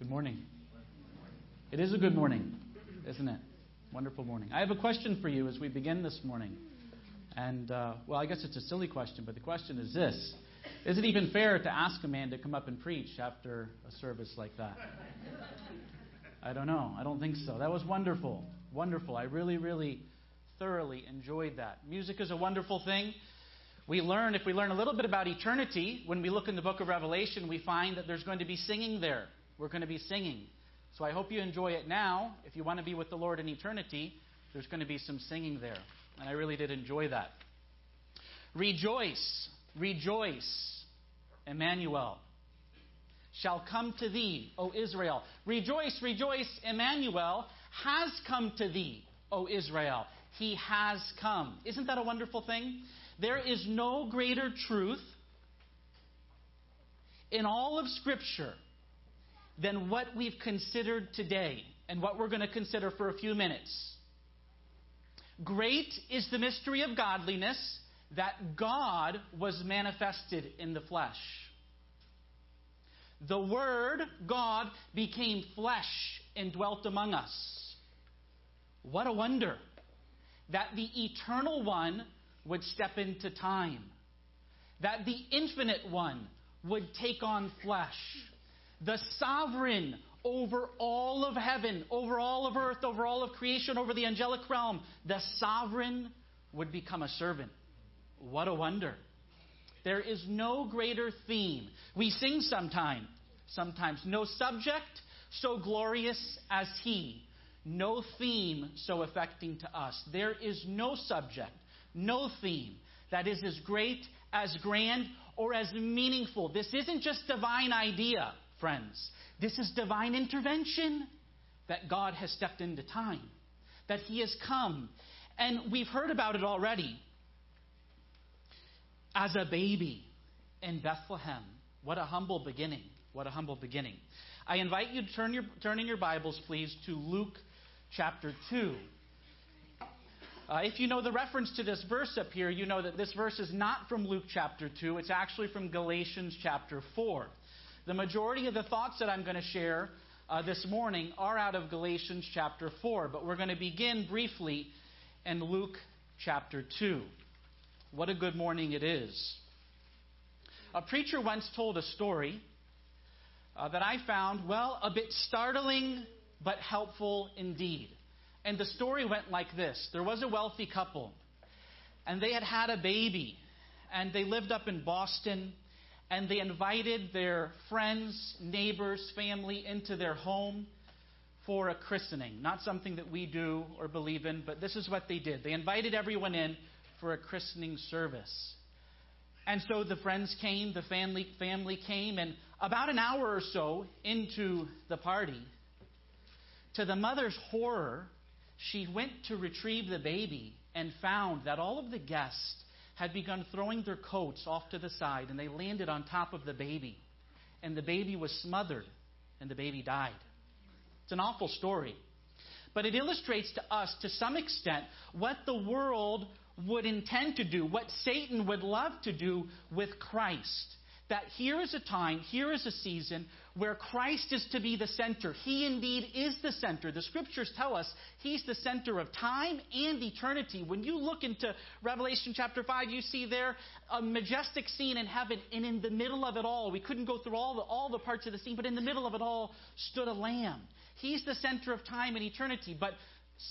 Good morning. It is a good morning, isn't it? Wonderful morning. I have a question for you as we begin this morning. And, uh, well, I guess it's a silly question, but the question is this Is it even fair to ask a man to come up and preach after a service like that? I don't know. I don't think so. That was wonderful. Wonderful. I really, really thoroughly enjoyed that. Music is a wonderful thing. We learn, if we learn a little bit about eternity, when we look in the book of Revelation, we find that there's going to be singing there. We're going to be singing. So I hope you enjoy it now. If you want to be with the Lord in eternity, there's going to be some singing there. And I really did enjoy that. Rejoice, rejoice, Emmanuel shall come to thee, O Israel. Rejoice, rejoice, Emmanuel has come to thee, O Israel. He has come. Isn't that a wonderful thing? There is no greater truth in all of Scripture than what we've considered today and what we're going to consider for a few minutes. Great is the mystery of godliness that God was manifested in the flesh. The Word, God, became flesh and dwelt among us. What a wonder that the Eternal One would step into time, that the Infinite One would take on flesh the sovereign over all of heaven, over all of earth, over all of creation, over the angelic realm, the sovereign would become a servant. What a wonder. There is no greater theme. We sing sometime, sometimes, no subject so glorious as he, no theme so affecting to us. There is no subject, no theme that is as great, as grand, or as meaningful. This isn't just divine idea friends. This is divine intervention that God has stepped into time, that He has come. And we've heard about it already. As a baby in Bethlehem. What a humble beginning. What a humble beginning. I invite you to turn, your, turn in your Bibles, please, to Luke chapter 2. Uh, if you know the reference to this verse up here, you know that this verse is not from Luke chapter 2. It's actually from Galatians chapter 4. The majority of the thoughts that I'm going to share uh, this morning are out of Galatians chapter 4, but we're going to begin briefly in Luke chapter 2. What a good morning it is. A preacher once told a story uh, that I found, well, a bit startling but helpful indeed. And the story went like this There was a wealthy couple, and they had had a baby, and they lived up in Boston and they invited their friends, neighbors, family into their home for a christening. Not something that we do or believe in, but this is what they did. They invited everyone in for a christening service. And so the friends came, the family, family came, and about an hour or so into the party, to the mother's horror, she went to retrieve the baby and found that all of the guests had begun throwing their coats off to the side, and they landed on top of the baby. And the baby was smothered, and the baby died. It's an awful story. But it illustrates to us, to some extent, what the world would intend to do, what Satan would love to do with Christ that here is a time, here is a season where Christ is to be the center. He indeed is the center. The scriptures tell us he's the center of time and eternity. When you look into Revelation chapter 5, you see there a majestic scene in heaven, and in the middle of it all, we couldn't go through all the, all the parts of the scene, but in the middle of it all stood a lamb. He's the center of time and eternity. But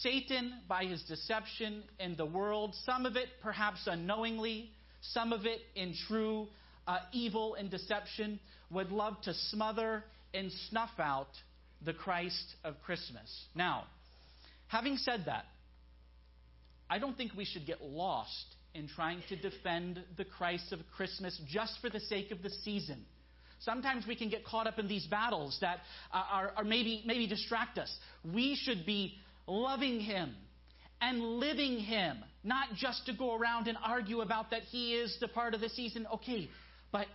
Satan, by his deception in the world, some of it perhaps unknowingly, some of it in true uh, evil and deception would love to smother and snuff out the Christ of Christmas. Now, having said that, I don't think we should get lost in trying to defend the Christ of Christmas just for the sake of the season. Sometimes we can get caught up in these battles that are, are maybe, maybe distract us. We should be loving Him and living Him, not just to go around and argue about that He is the part of the season. Okay, but,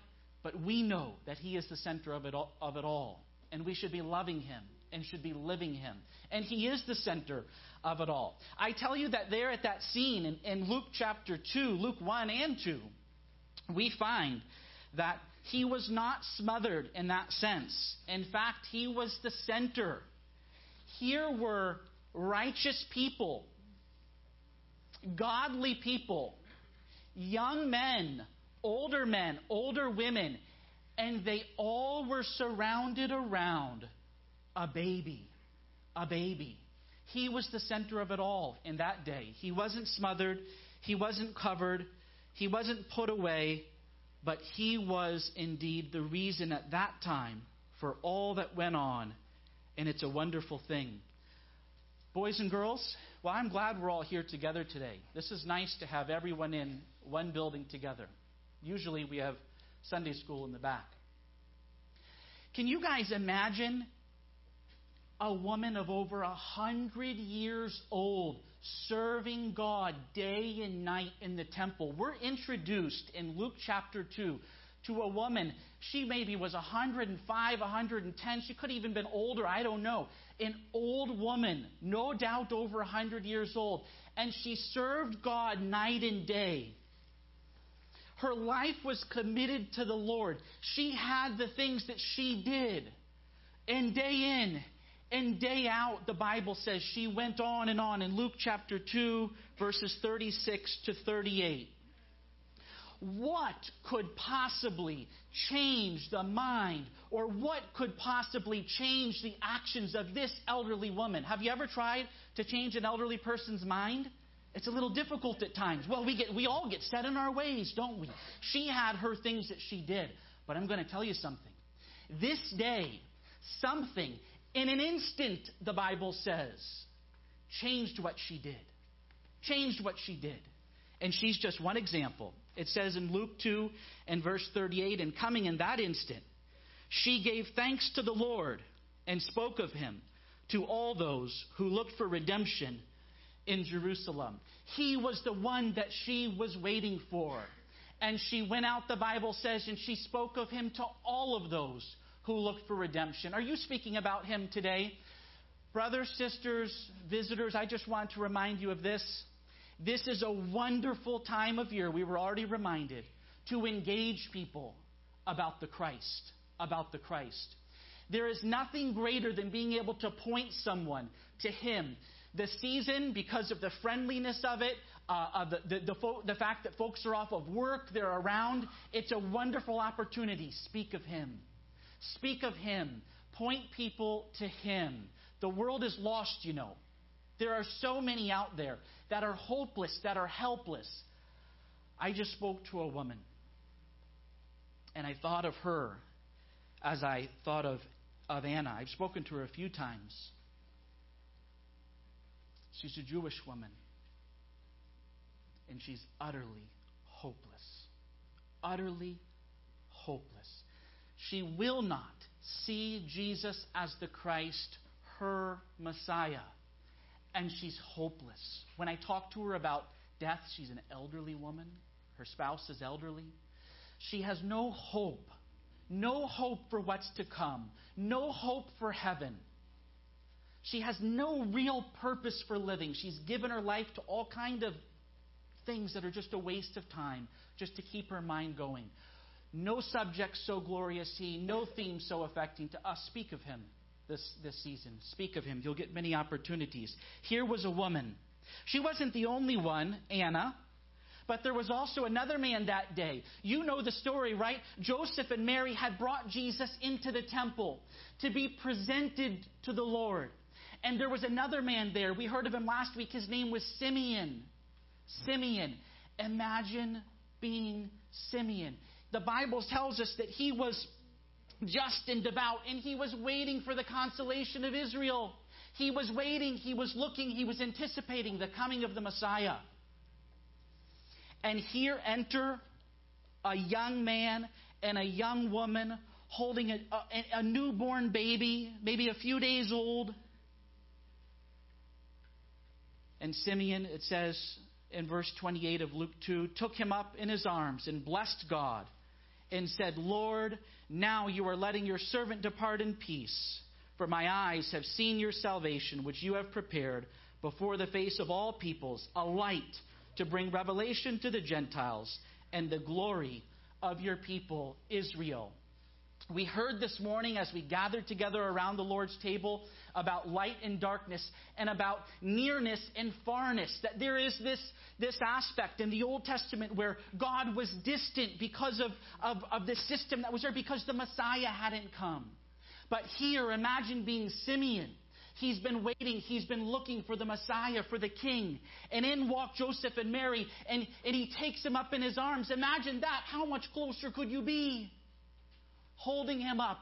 but we know that He is the center of it, all, of it all. And we should be loving Him and should be living Him. And He is the center of it all. I tell you that there at that scene in, in Luke chapter 2, Luke 1 and 2, we find that He was not smothered in that sense. In fact, he was the center. Here were righteous people, godly people, young men, older men, older women, and they all were surrounded around a baby. A baby. He was the center of it all in that day. He wasn't smothered, he wasn't covered, he wasn't put away, but he was indeed the reason at that time for all that went on. And it's a wonderful thing. Boys and girls, well, I'm glad we're all here together today. This is nice to have everyone in one building together. Usually we have Sunday school in the back. Can you guys imagine a woman of over a hundred years old serving God day and night in the temple. We're introduced in Luke chapter 2 to a woman. She maybe was 105, 110. She could have even been older. I don't know. An old woman, no doubt over 100 years old. And she served God night and day. Her life was committed to the Lord. She had the things that she did. And day in and day out, the Bible says she went on and on in Luke chapter 2, verses 36 to 38. What could possibly change the mind or what could possibly change the actions of this elderly woman? Have you ever tried to change an elderly person's mind? It's a little difficult at times. Well, we, get, we all get set in our ways, don't we? She had her things that she did. But I'm going to tell you something. This day, something in an instant, the Bible says, changed what she did. Changed what she did. And she's just one example. It says in Luke 2 and verse 38, and coming in that instant, she gave thanks to the Lord and spoke of him to all those who looked for redemption in Jerusalem. He was the one that she was waiting for. And she went out, the Bible says, and she spoke of him to all of those who looked for redemption. Are you speaking about him today? Brothers, sisters, visitors, I just want to remind you of this. This is a wonderful time of year, we were already reminded, to engage people about the Christ. About the Christ. There is nothing greater than being able to point someone to Him. The season, because of the friendliness of it, uh, the, the, the, fo- the fact that folks are off of work, they're around, it's a wonderful opportunity. Speak of Him. Speak of Him. Point people to Him. The world is lost, you know. There are so many out there that are hopeless, that are helpless. I just spoke to a woman, and I thought of her as I thought of, of Anna. I've spoken to her a few times. She's a Jewish woman, and she's utterly hopeless. Utterly hopeless. She will not see Jesus as the Christ, her Messiah. And she's hopeless. When I talk to her about death, she's an elderly woman. Her spouse is elderly. She has no hope. No hope for what's to come. No hope for heaven. She has no real purpose for living. She's given her life to all kind of things that are just a waste of time, just to keep her mind going. No subject so glorious he, no theme so affecting to us. Speak of him this, this season. Speak of him. You'll get many opportunities. Here was a woman. She wasn't the only one, Anna, but there was also another man that day. You know the story, right? Joseph and Mary had brought Jesus into the temple to be presented to the Lord. And there was another man there. We heard of him last week. His name was Simeon. Simeon. Imagine being Simeon the Bible tells us that he was just and devout, and he was waiting for the consolation of Israel. He was waiting, he was looking, he was anticipating the coming of the Messiah. And here enter a young man and a young woman holding a, a, a newborn baby, maybe a few days old. And Simeon, it says in verse 28 of Luke 2, took him up in his arms and blessed God and said, Lord, now you are letting your servant depart in peace, for my eyes have seen your salvation, which you have prepared before the face of all peoples, a light to bring revelation to the Gentiles and the glory of your people, Israel. We heard this morning as we gathered together around the Lord's table about light and darkness and about nearness and farness. That there is this, this aspect in the Old Testament where God was distant because of, of, of the system that was there, because the Messiah hadn't come. But here, imagine being Simeon. He's been waiting. He's been looking for the Messiah, for the King. And in walk Joseph and Mary, and, and he takes him up in his arms. Imagine that. How much closer could you be? holding him up.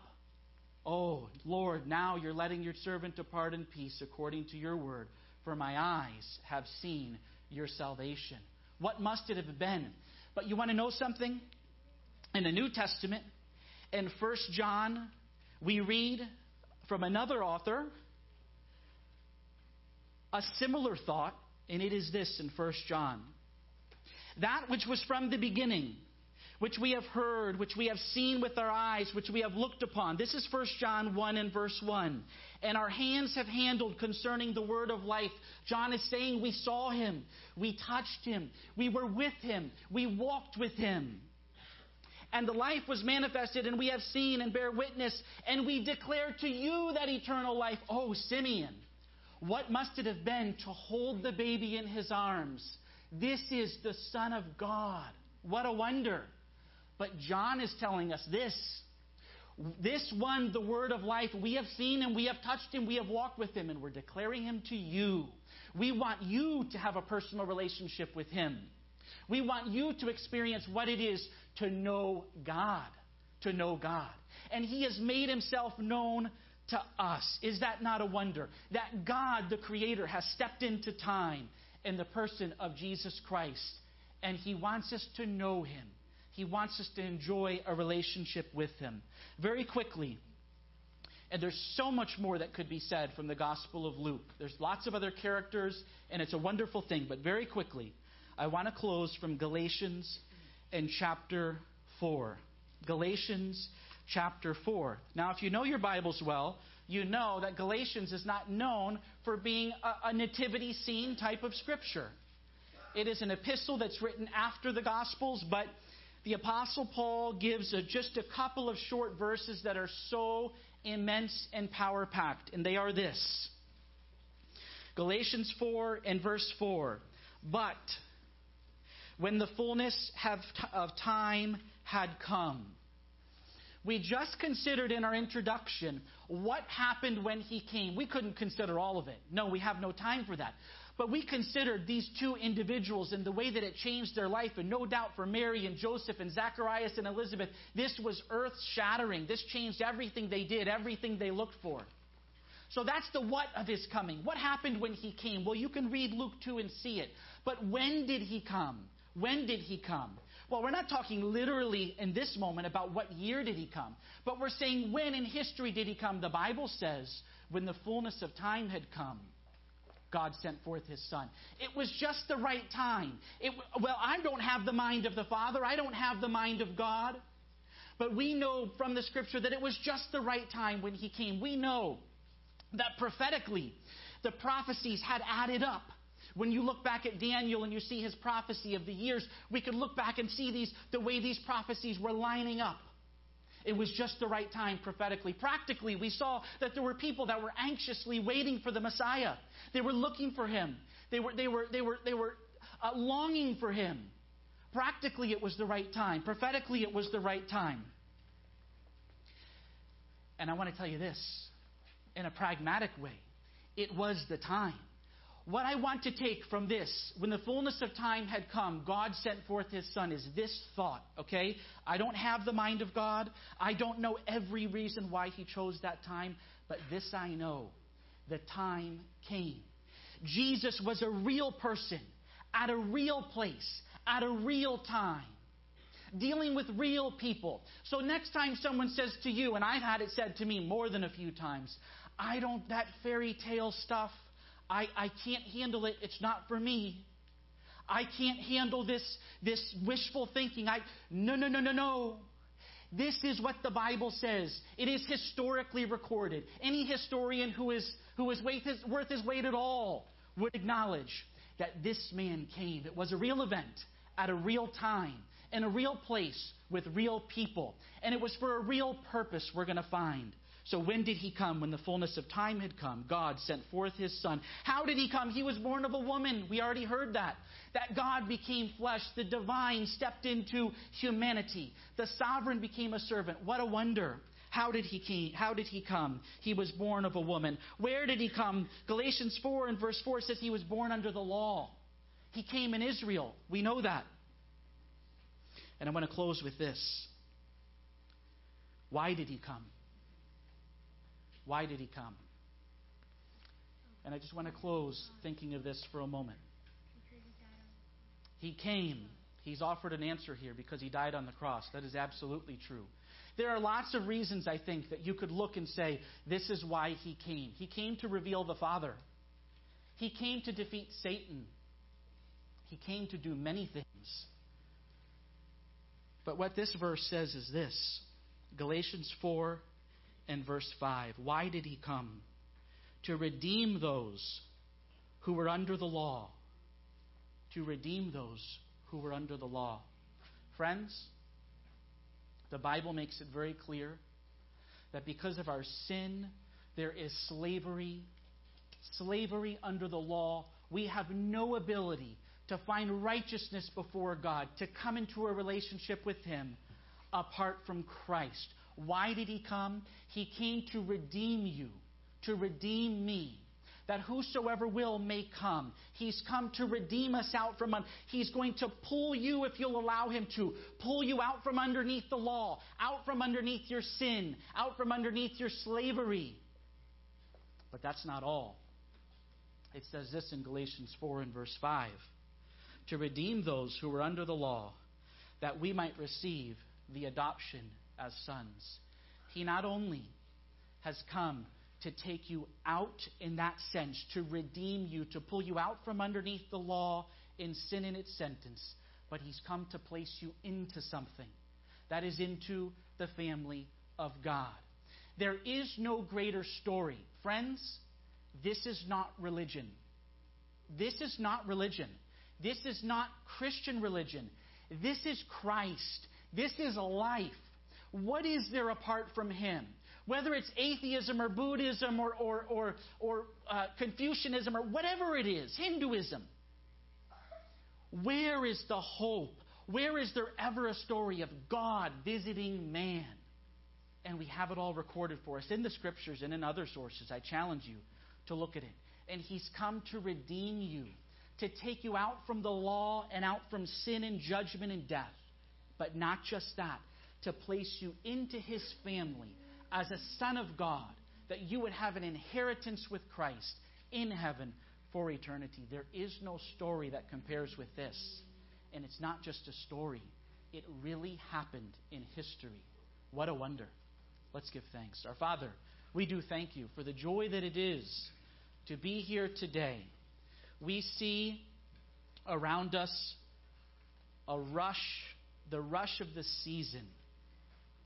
Oh, Lord, now you're letting your servant depart in peace according to your word, for my eyes have seen your salvation. What must it have been? But you want to know something? In the New Testament, in 1 John, we read from another author a similar thought, and it is this in 1 John. That which was from the beginning which we have heard, which we have seen with our eyes, which we have looked upon. This is 1 John 1 and verse 1. And our hands have handled concerning the word of life. John is saying we saw him, we touched him, we were with him, we walked with him. And the life was manifested, and we have seen and bear witness, and we declare to you that eternal life. Oh, Simeon, what must it have been to hold the baby in his arms? This is the Son of God. What a wonder. But John is telling us this. This one, the word of life, we have seen and we have touched him, we have walked with him, and we're declaring him to you. We want you to have a personal relationship with him. We want you to experience what it is to know God. To know God. And he has made himself known to us. Is that not a wonder? That God, the Creator, has stepped into time in the person of Jesus Christ. And he wants us to know him. He wants us to enjoy a relationship with Him. Very quickly, and there's so much more that could be said from the Gospel of Luke. There's lots of other characters, and it's a wonderful thing. But very quickly, I want to close from Galatians in chapter 4. Galatians chapter 4. Now, if you know your Bibles well, you know that Galatians is not known for being a, a nativity scene type of scripture. It is an epistle that's written after the Gospels, but the Apostle Paul gives a, just a couple of short verses that are so immense and power packed, and they are this Galatians 4 and verse 4. But when the fullness of time had come, we just considered in our introduction what happened when he came. We couldn't consider all of it. No, we have no time for that. But we considered these two individuals and the way that it changed their life. And no doubt for Mary and Joseph and Zacharias and Elizabeth, this was earth shattering. This changed everything they did, everything they looked for. So that's the what of his coming. What happened when he came? Well, you can read Luke 2 and see it. But when did he come? When did he come? Well, we're not talking literally in this moment about what year did he come, but we're saying when in history did he come? The Bible says when the fullness of time had come. God sent forth his son. It was just the right time. It, well, I don't have the mind of the Father, I don't have the mind of God. But we know from the scripture that it was just the right time when he came. We know that prophetically the prophecies had added up. When you look back at Daniel and you see his prophecy of the years, we can look back and see these the way these prophecies were lining up. It was just the right time prophetically. Practically, we saw that there were people that were anxiously waiting for the Messiah. They were looking for him. They were, they were, they were, they were uh, longing for him. Practically, it was the right time. Prophetically, it was the right time. And I want to tell you this in a pragmatic way it was the time. What I want to take from this, when the fullness of time had come, God sent forth his son, is this thought, okay? I don't have the mind of God. I don't know every reason why he chose that time, but this I know the time came. Jesus was a real person at a real place, at a real time dealing with real people. So next time someone says to you, and I've had it said to me more than a few times, I don't, that fairy tale stuff, I, I can't handle it. It's not for me. I can't handle this, this wishful thinking. I, no, no, no, no, no. This is what the Bible says. It is historically recorded. Any historian who is, who is worth his weight at all would acknowledge that this man came. It was a real event at a real time. in a real place with real people. And it was for a real purpose, we're going to find. So when did he come? When the fullness of time had come, God sent forth his son. How did he come? He was born of a woman. We already heard that. That God became flesh. The divine stepped into humanity. The sovereign became a servant. What a wonder. How did he came, how did he come? He was born of a woman. Where did he come? Galatians 4 and verse 4 says he was born under the law. He came in Israel. We know that. And I'm going to close with this. Why did he come? Why did he come? And I just want to close thinking of this for a moment. He came. He's offered an answer here because he died on the cross. That is absolutely true. There are lots of reasons, I think, that you could look and say, this is why he came. He came to reveal the Father, he came to defeat Satan, he came to do many things. But what this verse says is this Galatians 4 and verse 5. Why did he come? To redeem those who were under the law. To redeem those who were under the law. Friends, the Bible makes it very clear that because of our sin, there is slavery. Slavery under the law. We have no ability to find righteousness before God, to come into a relationship with Him apart from Christ. Why did He come? He came to redeem you, to redeem me. That whosoever will may come. He's come to redeem us out from under. He's going to pull you, if you'll allow Him to, pull you out from underneath the law, out from underneath your sin, out from underneath your slavery. But that's not all. It says this in Galatians 4 and verse 5 to redeem those who were under the law, that we might receive the adoption as sons. He not only has come to take you out in that sense, to redeem you, to pull you out from underneath the law in sin and its sentence, but He's come to place you into something that is into the family of God. There is no greater story. Friends, this is not religion. This is not religion. This is not Christian religion. This is Christ. This is life. What is there apart from Him? Whether it's atheism or Buddhism or, or, or, or uh, Confucianism or whatever it is, Hinduism, where is the hope? Where is there ever a story of God visiting man? And we have it all recorded for us in the scriptures and in other sources. I challenge you to look at it. And He's come to redeem you to take you out from the law and out from sin and judgment and death. But not just that, to place you into his family as a son of God, that you would have an inheritance with Christ in heaven for eternity. There is no story that compares with this. And it's not just a story, it really happened in history. What a wonder. Let's give thanks. Our Father, we do thank you for the joy that it is to be here today we see around us a rush, the rush of the season,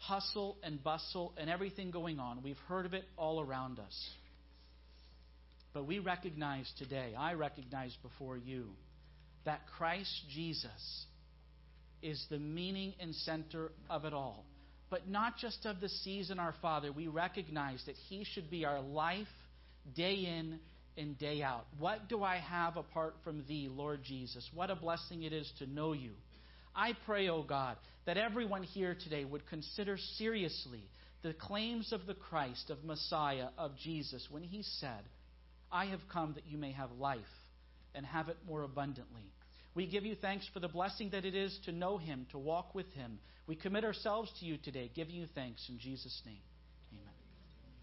hustle and bustle and everything going on. We've heard of it all around us. But we recognize today, I recognize before you, that Christ Jesus is the meaning and center of it all. But not just of the season, our Father. We recognize that He should be our life day in and day out. What do I have apart from Thee, Lord Jesus? What a blessing it is to know You. I pray, O oh God, that everyone here today would consider seriously the claims of the Christ, of Messiah, of Jesus, when He said, I have come that you may have life and have it more abundantly. We give you thanks for the blessing that it is to know Him, to walk with Him. We commit ourselves to you today, giving you thanks in Jesus' name.